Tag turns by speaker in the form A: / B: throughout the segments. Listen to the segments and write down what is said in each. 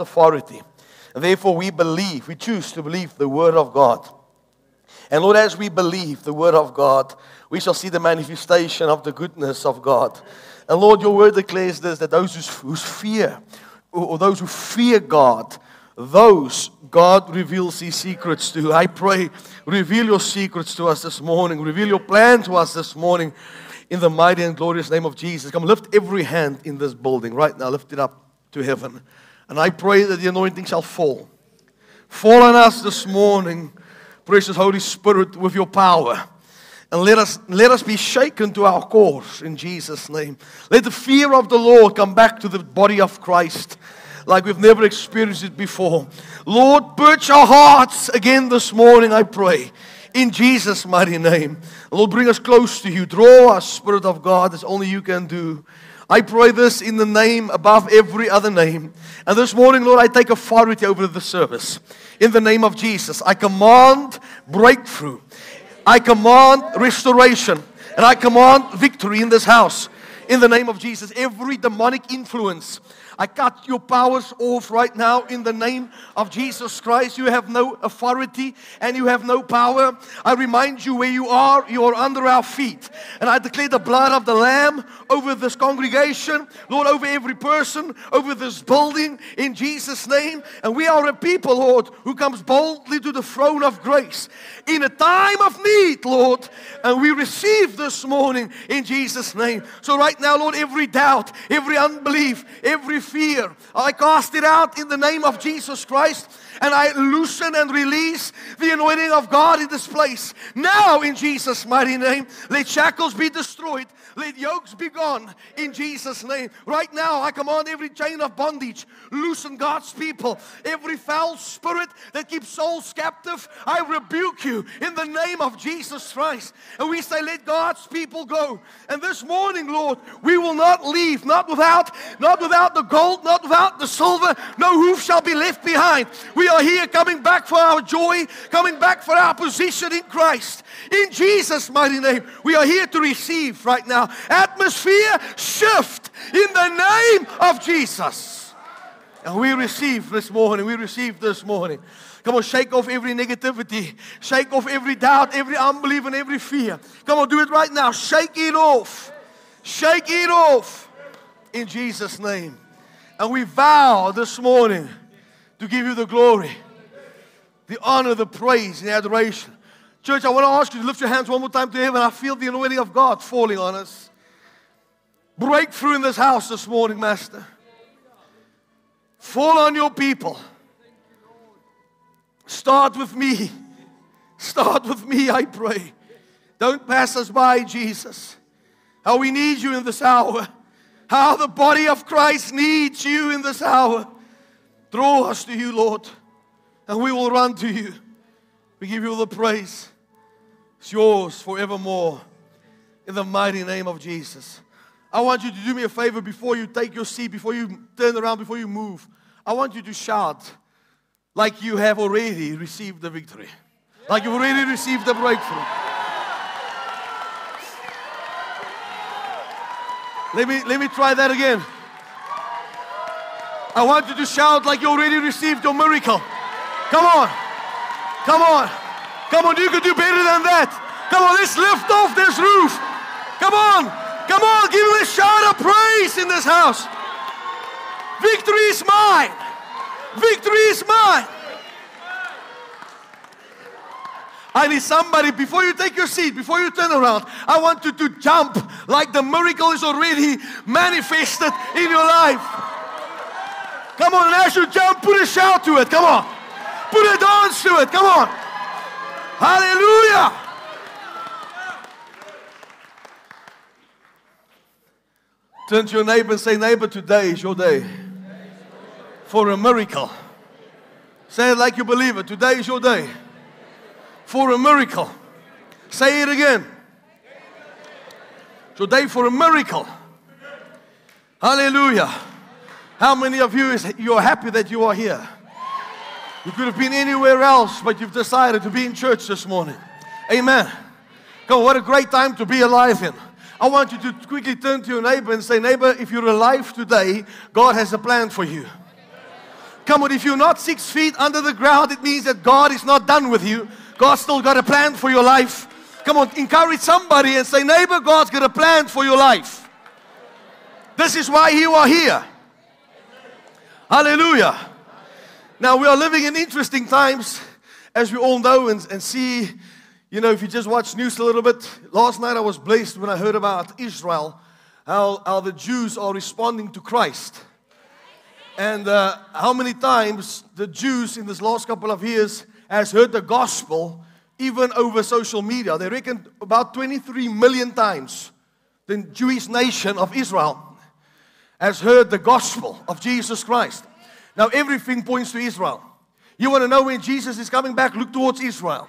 A: authority. Therefore, we believe, we choose to believe the word of God. And Lord, as we believe the word of God, we shall see the manifestation of the goodness of God. And Lord, your word declares this that those who fear, or those who fear God, those God reveals his secrets to. I pray, reveal your secrets to us this morning, reveal your plan to us this morning in the mighty and glorious name of Jesus. Come lift every hand in this building right now, lift it up to heaven. And I pray that the anointing shall fall. Fall on us this morning, precious Holy Spirit, with your power. And let us, let us be shaken to our course in Jesus' name. Let the fear of the Lord come back to the body of Christ like we've never experienced it before. Lord, purge our hearts again this morning, I pray. In Jesus' mighty name. Lord, bring us close to you. Draw us, Spirit of God, as only you can do. I pray this in the name above every other name. And this morning, Lord, I take authority over the service. In the name of Jesus, I command breakthrough. I command restoration and I command victory in this house. In the name of Jesus, every demonic influence I cut your powers off right now in the name of Jesus Christ. You have no authority and you have no power. I remind you where you are. You are under our feet. And I declare the blood of the Lamb over this congregation, Lord, over every person, over this building in Jesus' name. And we are a people, Lord, who comes boldly to the throne of grace in a time of need, Lord. And we receive this morning in Jesus' name. So, right now, Lord, every doubt, every unbelief, every fear. I cast it out in the name of Jesus Christ and I loosen and release the anointing of God in this place. Now, in Jesus' mighty name, let shackles be destroyed. Let yokes be gone in Jesus' name. Right now, I command every chain of bondage, loosen God's people. Every foul spirit that keeps souls captive, I rebuke you in the name of Jesus Christ. And we say, let God's people go. And this morning, Lord, we will not leave, not without, not without the gold, not without the silver. No hoof shall be left behind. We are here coming back for our joy, coming back for our position in Christ. In Jesus' mighty name, we are here to receive right now. Atmosphere shift in the name of Jesus. And we receive this morning, we receive this morning. Come on, shake off every negativity, shake off every doubt, every unbelief, and every fear. Come on, do it right now. Shake it off. Shake it off in Jesus' name. And we vow this morning to give you the glory, the honor, the praise, and the adoration. Church, I want to ask you to lift your hands one more time to heaven. I feel the anointing of God falling on us. Breakthrough in this house this morning, Master. Fall on your people. Start with me. Start with me, I pray. Don't pass us by, Jesus. How we need you in this hour. How the body of Christ needs you in this hour. Draw us to you, Lord, and we will run to you. We give you the praise. It's yours forevermore. In the mighty name of Jesus. I want you to do me a favor before you take your seat, before you turn around, before you move. I want you to shout like you have already received the victory, like you've already received the breakthrough. Let me, let me try that again. I want you to shout like you already received your miracle. Come on. Come on. Come on, you can do better than that. Come on, let's lift off this roof. Come on. Come on, give him a shout of praise in this house. Victory is mine. Victory is mine. I need somebody, before you take your seat, before you turn around, I want you to jump like the miracle is already manifested in your life. Come on, and as you jump, put a shout to it. Come on. Put a dance to it. Come on. Hallelujah. Turn to your neighbor and say, Neighbor, today is your day for a miracle. Say it like you believe it. Today is your day for a miracle. Say it again. Today for a miracle. Hallelujah. How many of you is you're happy that you are here? You could have been anywhere else, but you've decided to be in church this morning. Amen. Come what a great time to be alive in. I want you to quickly turn to your neighbor and say, Neighbor, if you're alive today, God has a plan for you. Come on, if you're not six feet under the ground, it means that God is not done with you. God's still got a plan for your life. Come on, encourage somebody and say, neighbor, God's got a plan for your life. This is why you are here. Hallelujah. Now, we are living in interesting times, as we all know and, and see. You know, if you just watch news a little bit, last night I was blessed when I heard about Israel, how, how the Jews are responding to Christ. And uh, how many times the Jews in this last couple of years has heard the gospel even over social media. They reckon about 23 million times the Jewish nation of Israel has heard the gospel of Jesus Christ. Now everything points to Israel. You want to know when Jesus is coming back? Look towards Israel.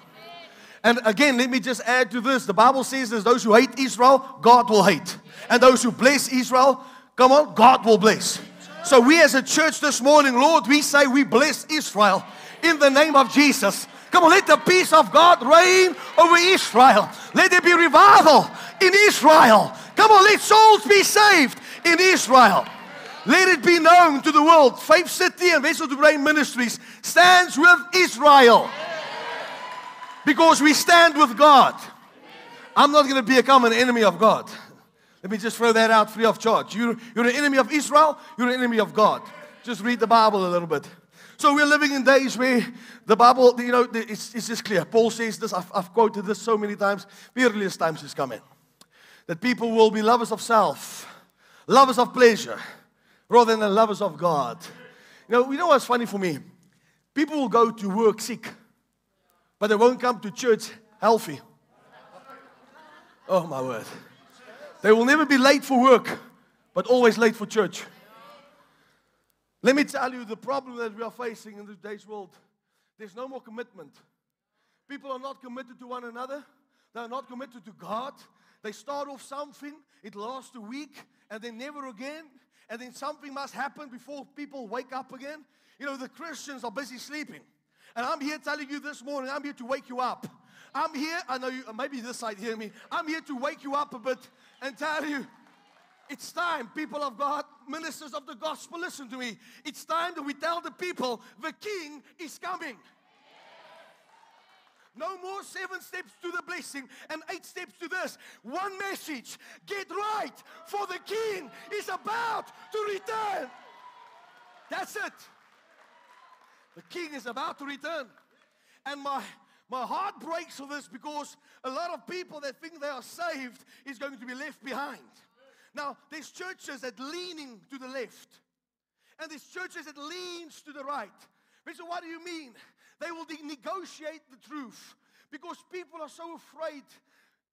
A: And again, let me just add to this. The Bible says those who hate Israel, God will hate. And those who bless Israel, come on, God will bless. So we as a church this morning, Lord, we say we bless Israel in the name of Jesus. Come on, let the peace of God reign over Israel. Let there be revival in Israel. Come on, let souls be saved in Israel. Let it be known to the world. Faith City and Wessel du Bruyn Ministries stands with Israel. Because we stand with God. I'm not going to become an enemy of God. Let me just throw that out free of charge. You're, you're an enemy of Israel, you're an enemy of God. Just read the Bible a little bit. So we're living in days where the Bible, you know, it's, it's just clear. Paul says this, I've, I've quoted this so many times. Peerless times is coming. That people will be lovers of self, lovers of pleasure, rather than the lovers of God. You know, you know what's funny for me? People will go to work sick, but they won't come to church healthy. Oh, my word. They will never be late for work, but always late for church. Let me tell you the problem that we are facing in today's world. There's no more commitment. People are not committed to one another. They are not committed to God. They start off something, it lasts a week, and then never again. And then something must happen before people wake up again. You know, the Christians are busy sleeping. And I'm here telling you this morning, I'm here to wake you up. I'm here, I know you, maybe this side hear me. I'm here to wake you up a bit and tell you it's time, people of God, ministers of the gospel, listen to me. It's time that we tell the people the king is coming. No more seven steps to the blessing and eight steps to this. One message get right, for the king is about to return. That's it. The king is about to return. And my my heart breaks for this because a lot of people that think they are saved is going to be left behind. Now, there's churches that leaning to the left, and there's churches that leans to the right. So what do you mean? They will negotiate the truth because people are so afraid,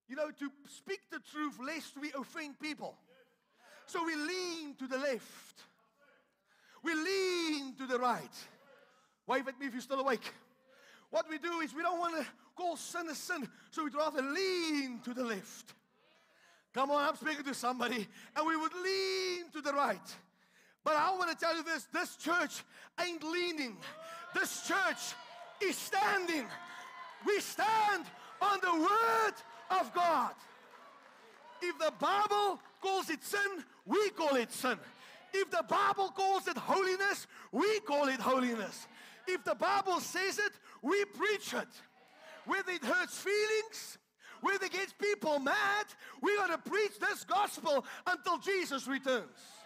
A: you know, to speak the truth lest we offend people. So we lean to the left. We lean to the right. Wave at me if you're still awake. What we do is we don't want to call sin a sin, so we'd rather lean to the left. Come on, I'm speaking to somebody, and we would lean to the right. But I want to tell you this this church ain't leaning, this church is standing. We stand on the Word of God. If the Bible calls it sin, we call it sin. If the Bible calls it holiness, we call it holiness. If the Bible says it, we preach it. Whether it hurts feelings, whether it gets people mad, we're going to preach this gospel until Jesus returns.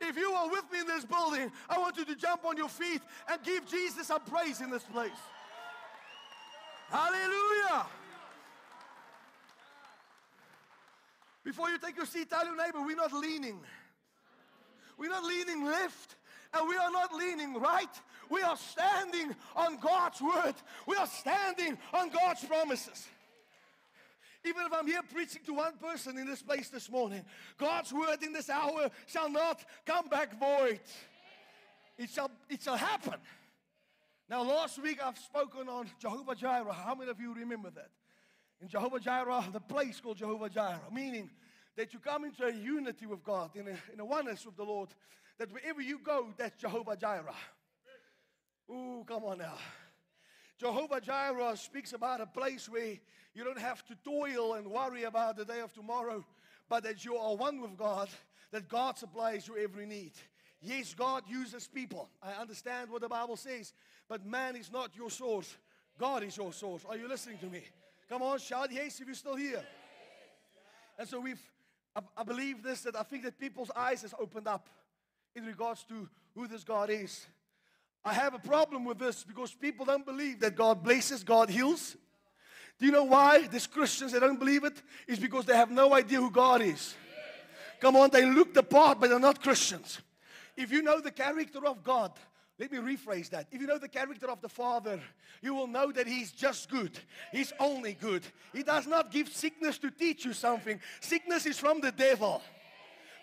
A: If you are with me in this building, I want you to jump on your feet and give Jesus a praise in this place. Hallelujah. Before you take your seat, tell your neighbor, we're not leaning. We're not leaning left and we are not leaning right. We are standing on God's word. We are standing on God's promises. Even if I'm here preaching to one person in this place this morning, God's word in this hour shall not come back void. It shall, it shall happen. Now, last week I've spoken on Jehovah Jireh. How many of you remember that? In Jehovah Jireh, the place called Jehovah Jireh, meaning that you come into a unity with God, in a, in a oneness with the Lord, that wherever you go, that's Jehovah Jireh. Ooh, come on now. Jehovah Jireh speaks about a place where you don't have to toil and worry about the day of tomorrow, but that you are one with God, that God supplies your every need.
B: Yes, God uses people. I understand what the Bible says, but man is not your source. God is your source. Are you listening to me? Come on, shout yes if you're still here. And so we've, I, I believe this, that I think that people's eyes has opened up in regards to who this God is. I have a problem with this because people don't believe that God blesses, God heals. Do you know why? These Christians they don't believe it is because they have no idea who God is. Come on, they look the part, but they're not Christians. If you know the character of God, let me rephrase that. If you know the character of the Father, you will know that He's just good. He's only good. He does not give sickness to teach you something. Sickness is from the devil.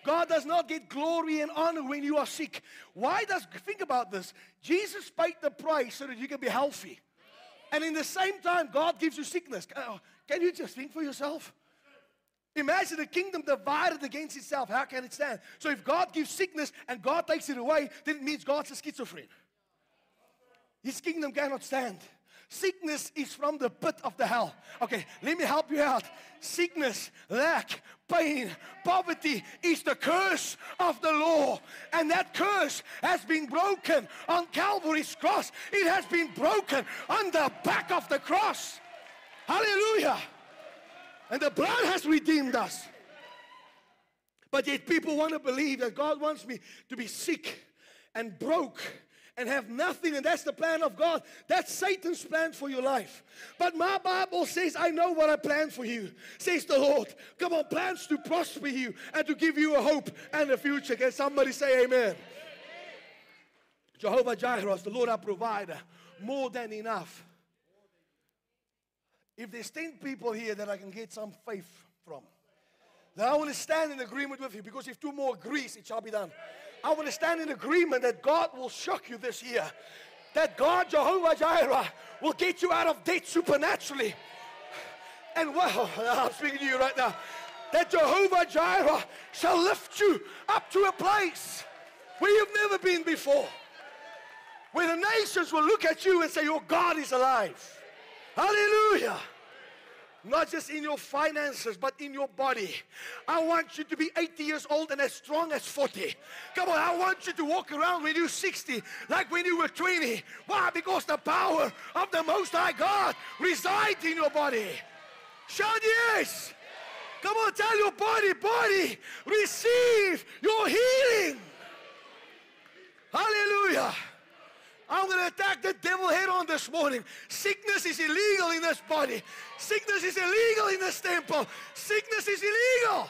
B: God does not get glory and honor when you are sick. Why does, think about this. Jesus paid the price so that you can be healthy. And in the same time, God gives you sickness. Uh, can you just think for yourself? Imagine a kingdom divided against itself. How can it stand? So if God gives sickness and God takes it away, then it means God's a schizophrenic. His kingdom cannot stand. Sickness is from the pit of the hell. Okay, let me help you out. Sickness, lack, pain, poverty is the curse of the law. And that curse has been broken on Calvary's cross. It has been broken on the back of the cross. Hallelujah. And the blood has redeemed us. But yet people want to believe that God wants me to be sick and broke and have nothing, and that's the plan of God. That's Satan's plan for your life. But my Bible says, I know what I plan for you, says the Lord. Come on, plans to prosper you and to give you a hope and a future. Can somebody say amen? amen. Jehovah Jireh, the Lord our provider, more than enough. If there's 10 people here that I can get some faith from, then I want to stand in agreement with you because if two more agrees, it shall be done. I want to stand in agreement that God will shock you this year. That God, Jehovah Jireh, will get you out of debt supernaturally. And well, I'm speaking to you right now. That Jehovah Jireh shall lift you up to a place where you've never been before. Where the nations will look at you and say, Your God is alive. Hallelujah. Not just in your finances, but in your body. I want you to be 80 years old and as strong as 40. Come on, I want you to walk around when you're 60 like when you were 20. Why? Because the power of the Most High God resides in your body. Shout yes. Come on, tell your body, body, receive your healing. Hallelujah. I'm going to attack the devil head on this morning. Sickness is illegal in this body. Sickness is illegal in this temple. Sickness is illegal.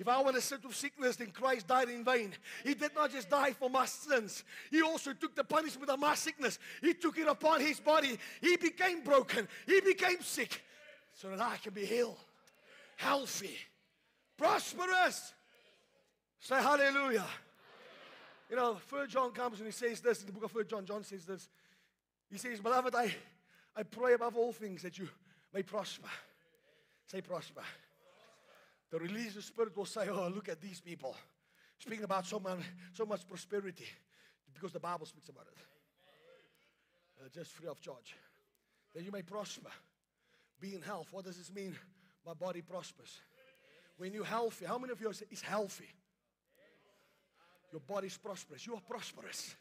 B: If I want to sit with sickness, then Christ died in vain. He did not just die for my sins, He also took the punishment of my sickness. He took it upon His body. He became broken, He became sick so that I can be healed, healthy, prosperous. Say hallelujah. You know, Third John comes and he says this in the book of Third John. John says this. He says, Beloved, I, I pray above all things that you may prosper. Say prosper. The religious spirit will say, Oh, look at these people. Speaking about so much, so much prosperity. Because the Bible speaks about it. Uh, just free of charge. That you may prosper. Be in health. What does this mean? My body prospers. When you're healthy, how many of you is healthy? Your body's prosperous. You are prosperous.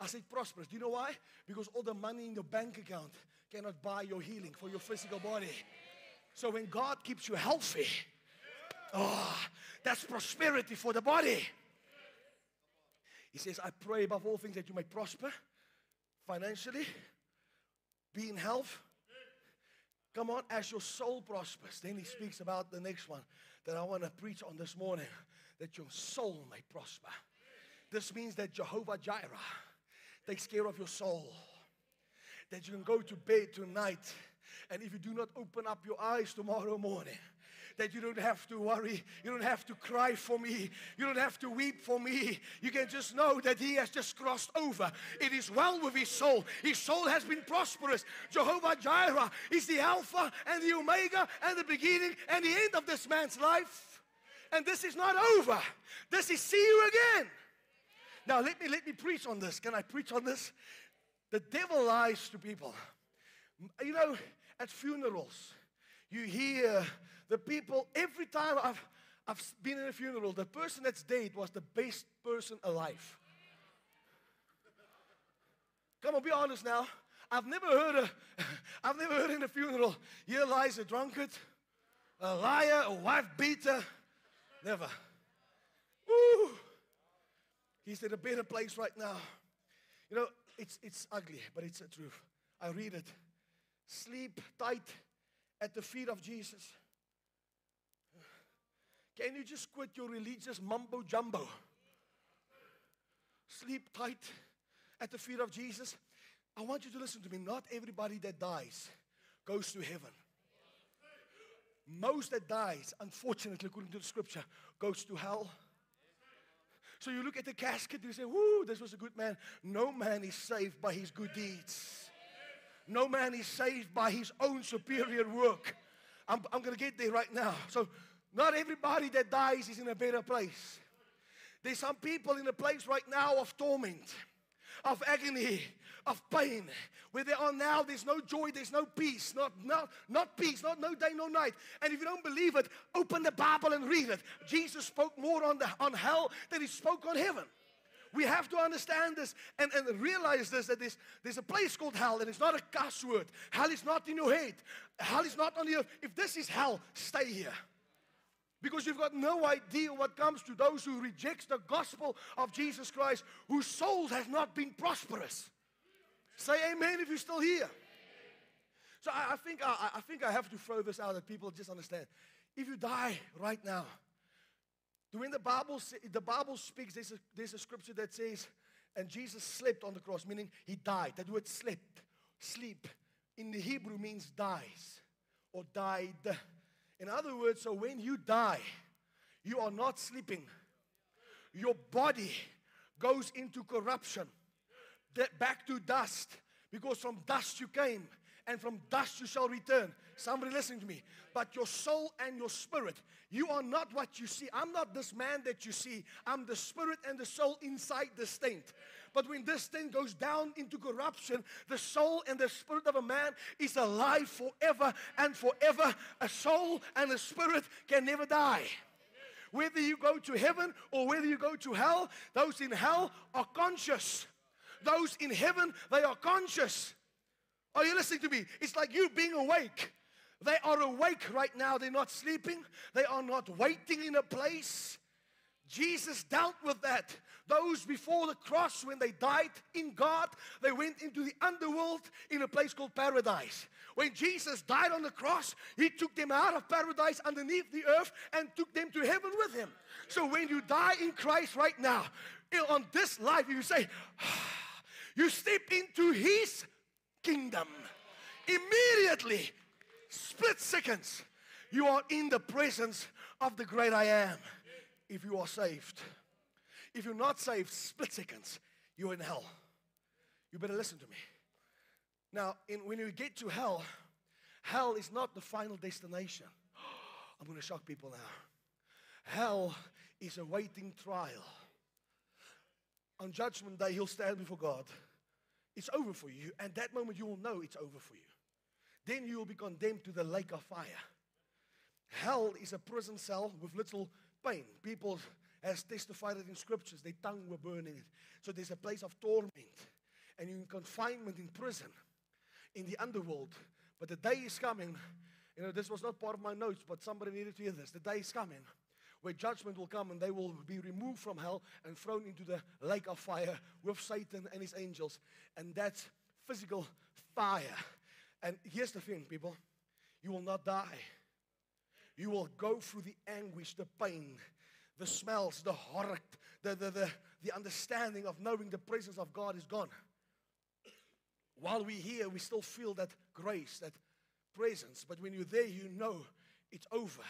B: I said prosperous. Do you know why? Because all the money in your bank account cannot buy your healing for your physical body. So when God keeps you healthy, oh, that's prosperity for the body. He says, I pray above all things that you may prosper financially, be in health. Come on, as your soul prospers. Then he speaks about the next one that I want to preach on this morning that your soul may prosper. This means that Jehovah Jireh takes care of your soul. That you can go to bed tonight, and if you do not open up your eyes tomorrow morning, that you don't have to worry, you don't have to cry for me, you don't have to weep for me. You can just know that He has just crossed over. It is well with His soul. His soul has been prosperous. Jehovah Jireh is the Alpha and the Omega and the beginning and the end of this man's life. And this is not over. This is see you again. Now let me let me preach on this. Can I preach on this? The devil lies to people. You know, at funerals, You hear the people, every time I've, I've been in a funeral, the person that's dead was the best person alive. Come on, be honest now. I've never heard a, I've never heard in a funeral, here lies a drunkard, a liar, a wife beater. Never. Woo! He's in a better place right now. You know, it's, it's ugly, but it's the truth. I read it. Sleep tight at the feet of Jesus. Can you just quit your religious mumbo jumbo? Sleep tight at the feet of Jesus. I want you to listen to me. Not everybody that dies goes to heaven. Most that dies, unfortunately, according to the scripture, goes to hell. So you look at the casket, and you say, Whoo, this was a good man. No man is saved by his good deeds. No man is saved by his own superior work. I'm, I'm going to get there right now. So, not everybody that dies is in a better place. There's some people in a place right now of torment of agony, of pain. Where they are now, there's no joy, there's no peace, not, not, not peace, not no day, no night. And if you don't believe it, open the Bible and read it. Jesus spoke more on, the, on hell than he spoke on heaven. We have to understand this and, and realize this that there's, there's a place called hell and it's not a cuss word. Hell is not in your head. Hell is not on the earth. If this is hell, stay here. Because you've got no idea what comes to those who reject the gospel of Jesus Christ, whose souls have not been prosperous. Say amen if you're still here. So I, I think I, I, think I have to throw this out that people just understand. If you die right now, when the Bible the Bible speaks, there's a, there's a scripture that says, and Jesus slept on the cross, meaning he died. That word slept, sleep, in the Hebrew means dies or died. In other words, so when you die, you are not sleeping. Your body goes into corruption, back to dust, because from dust you came, and from dust you shall return. Somebody listening to me. But your soul and your spirit, you are not what you see. I'm not this man that you see. I'm the spirit and the soul inside this tent. But when this tent goes down into corruption, the soul and the spirit of a man is alive forever and forever. A soul and a spirit can never die. Whether you go to heaven or whether you go to hell, those in hell are conscious. Those in heaven, they are conscious. Are you listening to me? It's like you being awake. They are awake right now. They're not sleeping. They are not waiting in a place. Jesus dealt with that. Those before the cross, when they died in God, they went into the underworld in a place called paradise. When Jesus died on the cross, He took them out of paradise underneath the earth and took them to heaven with Him. So when you die in Christ right now, eh, on this life, you say, you step into His kingdom. Immediately, split seconds, you are in the presence of the great I am. If you are saved, if you're not saved, split seconds, you're in hell. You better listen to me. Now, in, when you get to hell, hell is not the final destination. I'm going to shock people now. Hell is a waiting trial. On Judgment Day, he'll stand before God it's over for you. And that moment you will know it's over for you. Then you will be condemned to the lake of fire. Hell is a prison cell with little pain. People has testified it in scriptures. Their tongue were burning it. So there's a place of torment. And you're in confinement in prison, in the underworld. But the day is coming. You know, this was not part of my notes, but somebody needed to hear this. The day is coming where judgment will come and they will be removed from hell and thrown into the lake of fire with Satan and his angels. And that's physical fire. And here's the thing, people you will not die. You will go through the anguish, the pain, the smells, the horror, the, the, the, the understanding of knowing the presence of God is gone. While we're here, we still feel that grace, that presence. But when you're there, you know it's over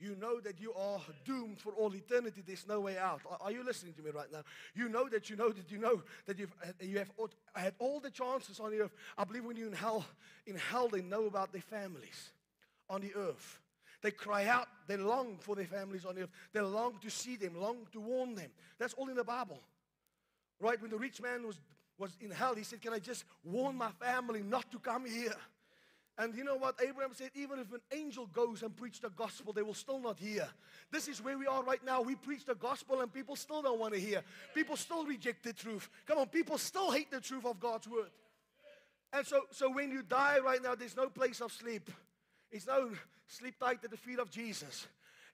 B: you know that you are doomed for all eternity. There's no way out. Are you listening to me right now? You know that you know that you know that you've, uh, you have had all the chances on the earth. I believe when you're in hell, in hell, they know about their families on the earth. They cry out, they long for their families on the earth. They long to see them, long to warn them. That's all in the Bible. Right? When the rich man was, was in hell, he said, Can I just warn my family not to come here? And you know what? Abraham said, even if an angel goes and preach the gospel, they will still not hear. This is where we are right now. We preach the gospel and people still don't want to hear. People still reject the truth. Come on, people still hate the truth of God's word. And so, so when you die right now, there's no place of sleep. It's no sleep tight at the feet of Jesus.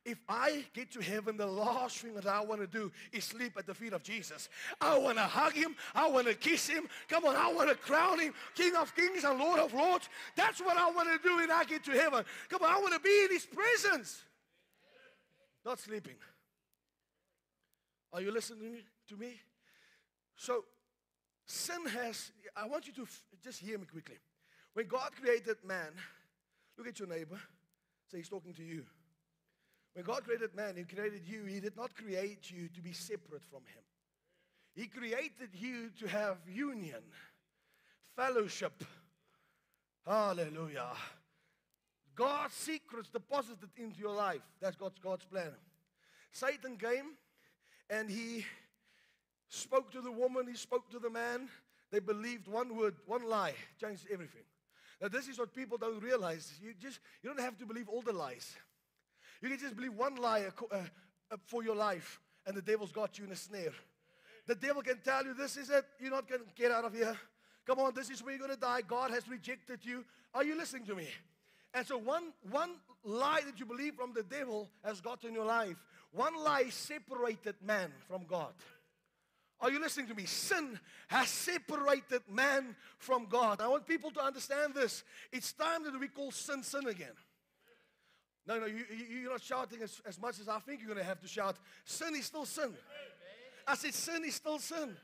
B: If I get to heaven, the last thing that I want to do is sleep at the feet of Jesus. I want to hug him. I want to kiss him. Come on, I want to crown him King of kings and Lord of lords. That's what I want to do when I get to heaven. Come on, I want to be in his presence. Not sleeping. Are you listening to me? So, sin has, I want you to f- just hear me quickly. When God created man, look at your neighbor. Say, he's talking to you. When God created man, He created you, He did not create you to be separate from Him. He created you to have union, fellowship. Hallelujah. God's secrets deposited into your life. That's God's, God's plan. Satan came and he spoke to the woman, he spoke to the man. They believed one word, one lie, changed everything. Now, this is what people don't realize. You just you don't have to believe all the lies. You can just believe one lie uh, uh, for your life, and the devil's got you in a snare. The devil can tell you, This is it. You're not going to get out of here. Come on, this is where you're going to die. God has rejected you. Are you listening to me? And so, one, one lie that you believe from the devil has got in your life. One lie separated man from God. Are you listening to me? Sin has separated man from God. I want people to understand this. It's time that we call sin sin again. No, no, you, you're not shouting as, as much as I think you're going to have to shout. Sin is still sin. I said, sin is still sin.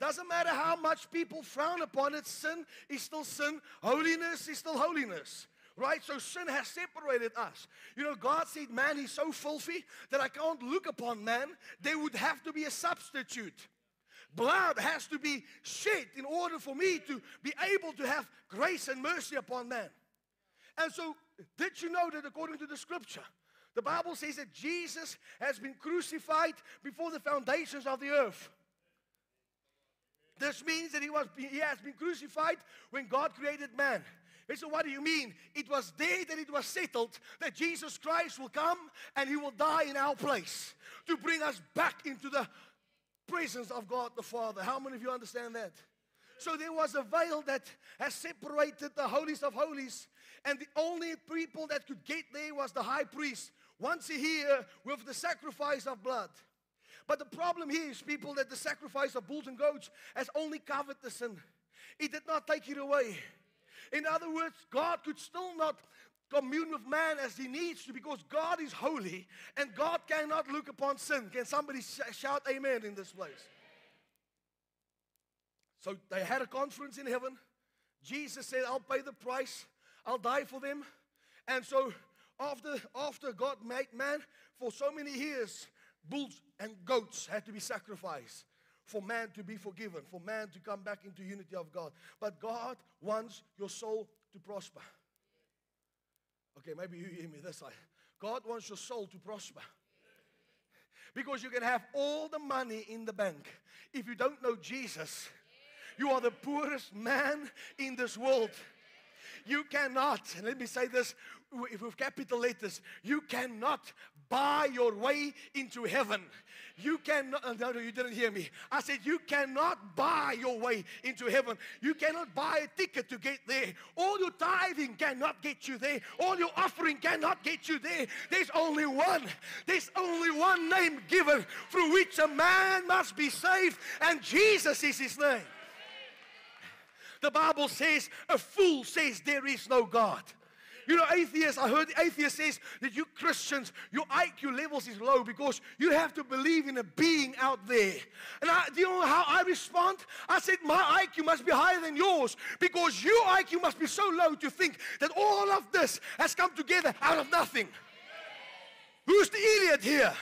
B: Doesn't matter how much people frown upon it, sin is still sin. Holiness is still holiness. Right? So sin has separated us. You know, God said, Man is so filthy that I can't look upon man. There would have to be a substitute. Blood has to be shed in order for me to be able to have grace and mercy upon man. And so did you know that according to the scripture, the Bible says that Jesus has been crucified before the foundations of the earth? This means that he, was, he has been crucified when God created man. And so, what do you mean? It was there that it was settled that Jesus Christ will come and he will die in our place to bring us back into the presence of God the Father. How many of you understand that? So there was a veil that has separated the holies of holies, and the only people that could get there was the high priest once a year with the sacrifice of blood. But the problem here is, people, that the sacrifice of bulls and goats has only covered the sin. It did not take it away. In other words, God could still not commune with man as he needs to because God is holy and God cannot look upon sin. Can somebody shout amen in this place? So they had a conference in heaven. Jesus said, I'll pay the price, I'll die for them. And so after, after God made man, for so many years, bulls and goats had to be sacrificed for man to be forgiven, for man to come back into unity of God. But God wants your soul to prosper. Okay, maybe you hear me this side. God wants your soul to prosper. Because you can have all the money in the bank. If you don't know Jesus, you are the poorest man in this world. You cannot, and let me say this with capital letters, you cannot buy your way into heaven. You cannot, uh, no, no, you didn't hear me. I said, you cannot buy your way into heaven. You cannot buy a ticket to get there. All your tithing cannot get you there. All your offering cannot get you there. There's only one. There's only one name given through which a man must be saved, and Jesus is his name. The Bible says, a fool says there is no God. You know, atheists, I heard atheists says that you Christians, your IQ levels is low because you have to believe in a being out there. And I, do you know how I respond? I said, my IQ must be higher than yours because your IQ must be so low to think that all of this has come together out of nothing. Who's the idiot here?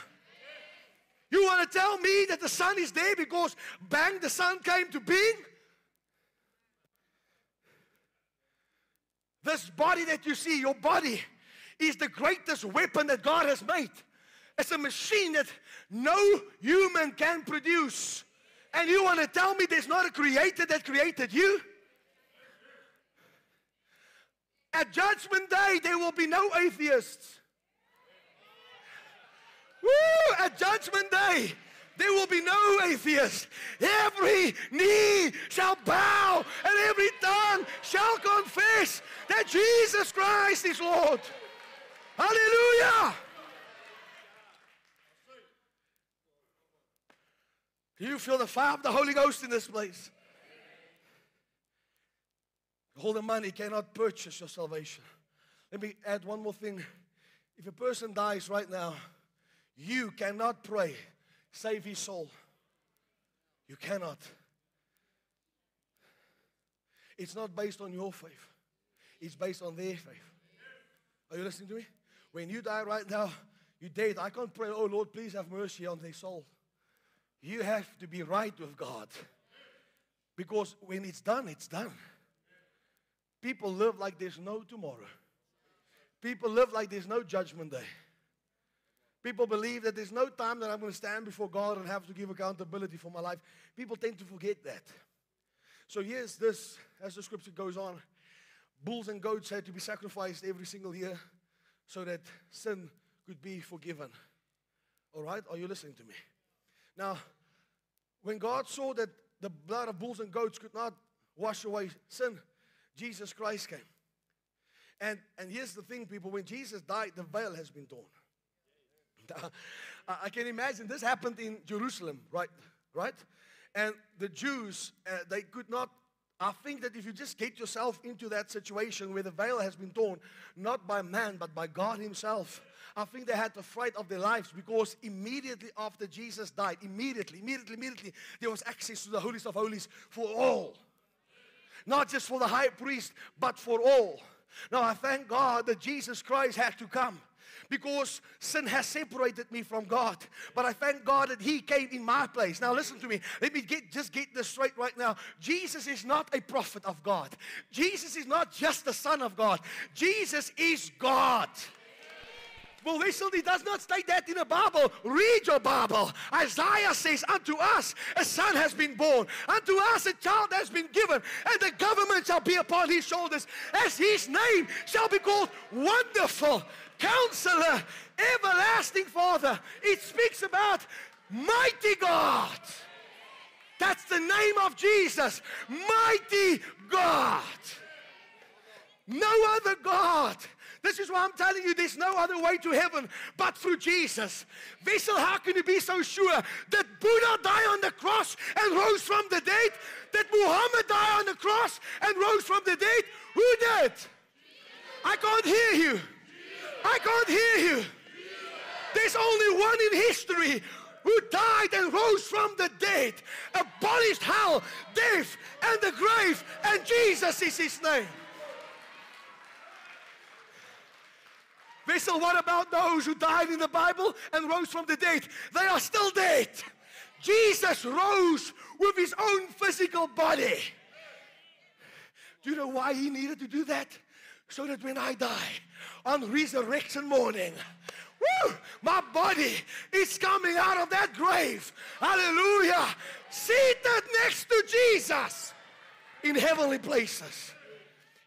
B: You want to tell me that the sun is there because bang, the sun came to being? This body that you see, your body, is the greatest weapon that God has made. It's a machine that no human can produce. And you want to tell me there's not a creator that created you? At Judgment Day, there will be no atheists. Woo! At Judgment Day, there will be no atheists. Every knee shall bow and every tongue shall confess that Jesus Christ is Lord. Hallelujah! Do you feel the fire of the Holy Ghost in this place? All the money cannot purchase your salvation. Let me add one more thing. If a person dies right now, you cannot pray, save his soul. You cannot. It's not based on your faith, it's based on their faith. Are you listening to me? When you die right now, you dead. I can't pray, oh Lord, please have mercy on their soul. You have to be right with God. Because when it's done, it's done. People live like there's no tomorrow. People live like there's no judgment day. People believe that there's no time that I'm going to stand before God and have to give accountability for my life. People tend to forget that. So, here's this, as the scripture goes on bulls and goats had to be sacrificed every single year so that sin could be forgiven. All right? Are you listening to me? Now, when God saw that the blood of bulls and goats could not wash away sin, Jesus Christ came. And, and here's the thing, people when Jesus died, the veil has been torn. I can imagine this happened in Jerusalem, right? Right? And the Jews, uh, they could not. I think that if you just get yourself into that situation where the veil has been torn, not by man, but by God Himself, I think they had the fright of their lives because immediately after Jesus died, immediately, immediately, immediately, there was access to the holiest of holies for all. Not just for the high priest, but for all. Now I thank God that Jesus Christ had to come because sin has separated me from God. But I thank God that He came in my place. Now, listen to me. Let me get, just get this straight right now. Jesus is not a prophet of God, Jesus is not just the Son of God, Jesus is God. Well, recently does not state that in the Bible. Read your Bible. Isaiah says, Unto us a son has been born, unto us a child has been given, and the government shall be upon his shoulders, as his name shall be called Wonderful, Counselor, Everlasting Father. It speaks about Mighty God. That's the name of Jesus. Mighty God. No other God. This is why I'm telling you there's no other way to heaven but through Jesus. Wessel, how can you be so sure that Buddha died on the cross and rose from the dead? That Muhammad died on the cross and rose from the dead? Who did? I can't hear you. I can't hear you. There's only one in history who died and rose from the dead, abolished hell, death, and the grave, and Jesus is his name. Wessel, what about those who died in the Bible and rose from the dead? They are still dead. Jesus rose with his own physical body. Do you know why he needed to do that? So that when I die on resurrection morning, woo, my body is coming out of that grave. Hallelujah. Seated next to Jesus in heavenly places.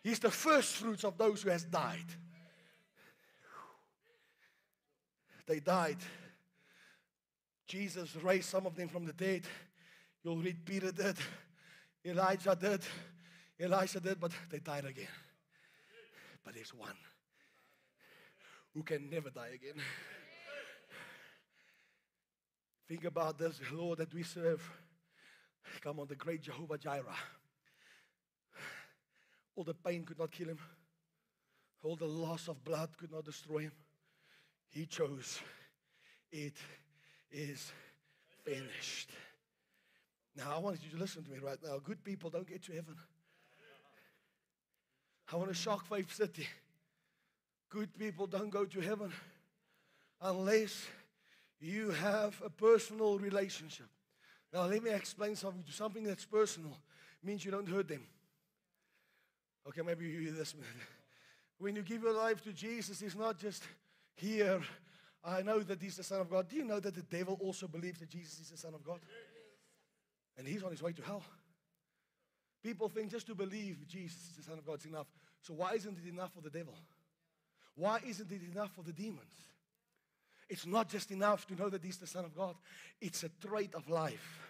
B: He's the first fruits of those who has died. They died. Jesus raised some of them from the dead. You'll read Peter did, Elijah did, Elisha did, but they died again. But there's one who can never die again. Think about this Lord that we serve. Come on, the great Jehovah Jireh. All the pain could not kill him, all the loss of blood could not destroy him. He chose, it is finished. Now, I want you to listen to me right now. Good people don't get to heaven. I want to shock Faith City. Good people don't go to heaven unless you have a personal relationship. Now, let me explain something to something that's personal means you don't hurt them. Okay, maybe you hear this. When you give your life to Jesus, it's not just here, I know that he's the Son of God. Do you know that the devil also believes that Jesus is the Son of God? And he's on his way to hell. People think just to believe Jesus is the Son of God is enough. So why isn't it enough for the devil? Why isn't it enough for the demons? It's not just enough to know that he's the Son of God, it's a trait of life.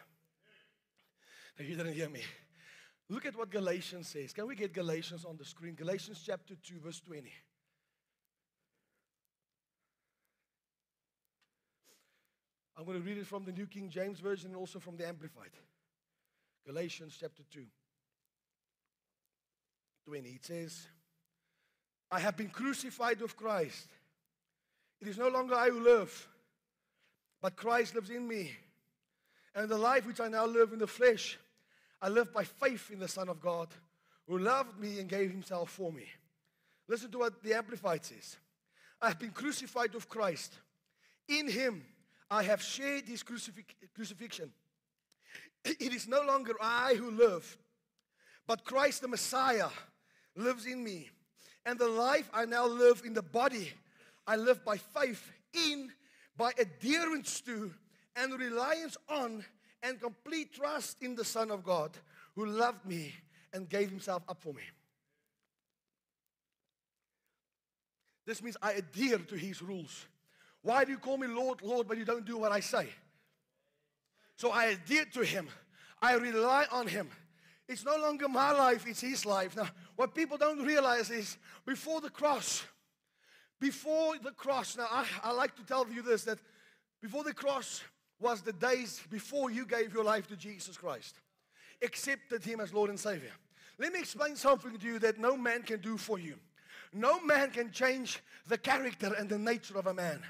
B: Now, you didn't hear me. Look at what Galatians says. Can we get Galatians on the screen? Galatians chapter 2, verse 20. I'm going to read it from the New King James Version and also from the Amplified. Galatians chapter 2, 20. It says, I have been crucified with Christ. It is no longer I who live, but Christ lives in me. And the life which I now live in the flesh, I live by faith in the Son of God who loved me and gave himself for me. Listen to what the Amplified says I have been crucified with Christ. In him I have shared his crucifix- crucifixion. It is no longer I who live, but Christ the Messiah lives in me. And the life I now live in the body, I live by faith in, by adherence to, and reliance on, and complete trust in the Son of God who loved me and gave himself up for me. This means I adhere to his rules. Why do you call me Lord, Lord, but you don't do what I say? So I adhere to him. I rely on him. It's no longer my life, it's his life. Now, what people don't realize is before the cross, before the cross, now I, I like to tell you this that before the cross was the days before you gave your life to Jesus Christ, accepted him as Lord and Savior. Let me explain something to you that no man can do for you. No man can change the character and the nature of a man.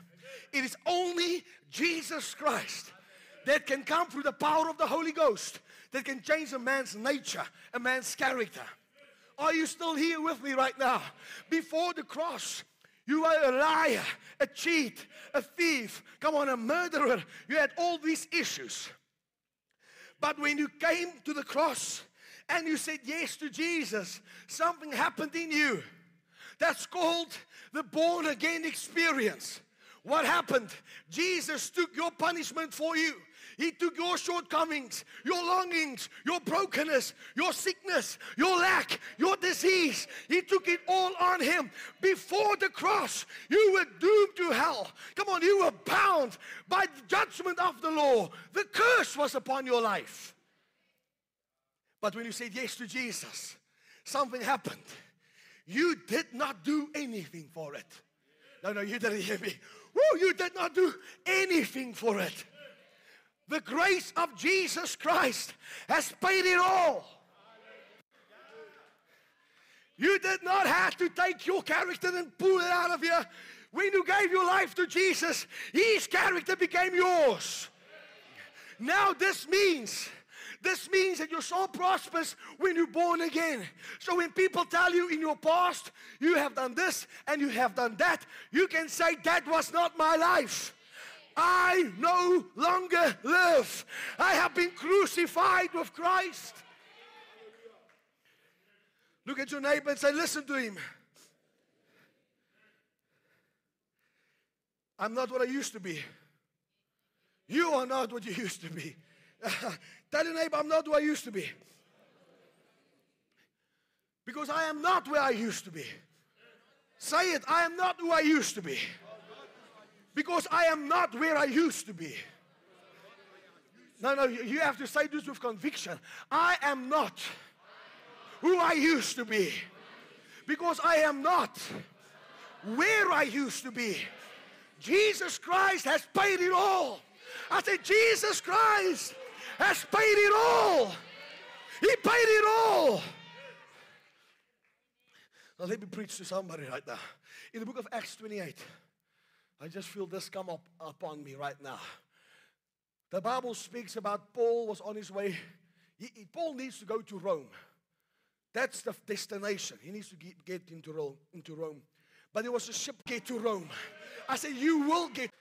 B: It is only Jesus Christ that can come through the power of the Holy Ghost that can change a man's nature, a man's character. Are you still here with me right now? Before the cross, you were a liar, a cheat, a thief, come on, a murderer. You had all these issues. But when you came to the cross and you said yes to Jesus, something happened in you. That's called the born again experience. What happened? Jesus took your punishment for you. He took your shortcomings, your longings, your brokenness, your sickness, your lack, your disease. He took it all on Him. Before the cross, you were doomed to hell. Come on, you were bound by the judgment of the law. The curse was upon your life. But when you said yes to Jesus, something happened. You did not do anything for it. No, no, you didn't hear me. Woo, you did not do anything for it. The grace of Jesus Christ has paid it all. You did not have to take your character and pull it out of you. When you gave your life to Jesus, His character became yours. Now, this means this means that you're so prosperous when you're born again. So when people tell you in your past, you have done this and you have done that, you can say, That was not my life. I no longer live. I have been crucified with Christ. Look at your neighbor and say, Listen to him. I'm not what I used to be. You are not what you used to be. Tell your neighbor, I'm not who I used to be. Because I am not where I used to be. Say it, I am not who I used to be. Because I am not where I used to be. No, no, you have to say this with conviction. I am not who I used to be. Because I am not where I used to be. Jesus Christ has paid it all. I said, Jesus Christ has paid it all. He paid it all. Now let me preach to somebody right now. In the book of Acts 28, I just feel this come up upon me right now. The Bible speaks about Paul was on his way. He, he, Paul needs to go to Rome. That's the destination. He needs to get, get into Rome, into Rome. But there was a ship get to Rome. I said, you will get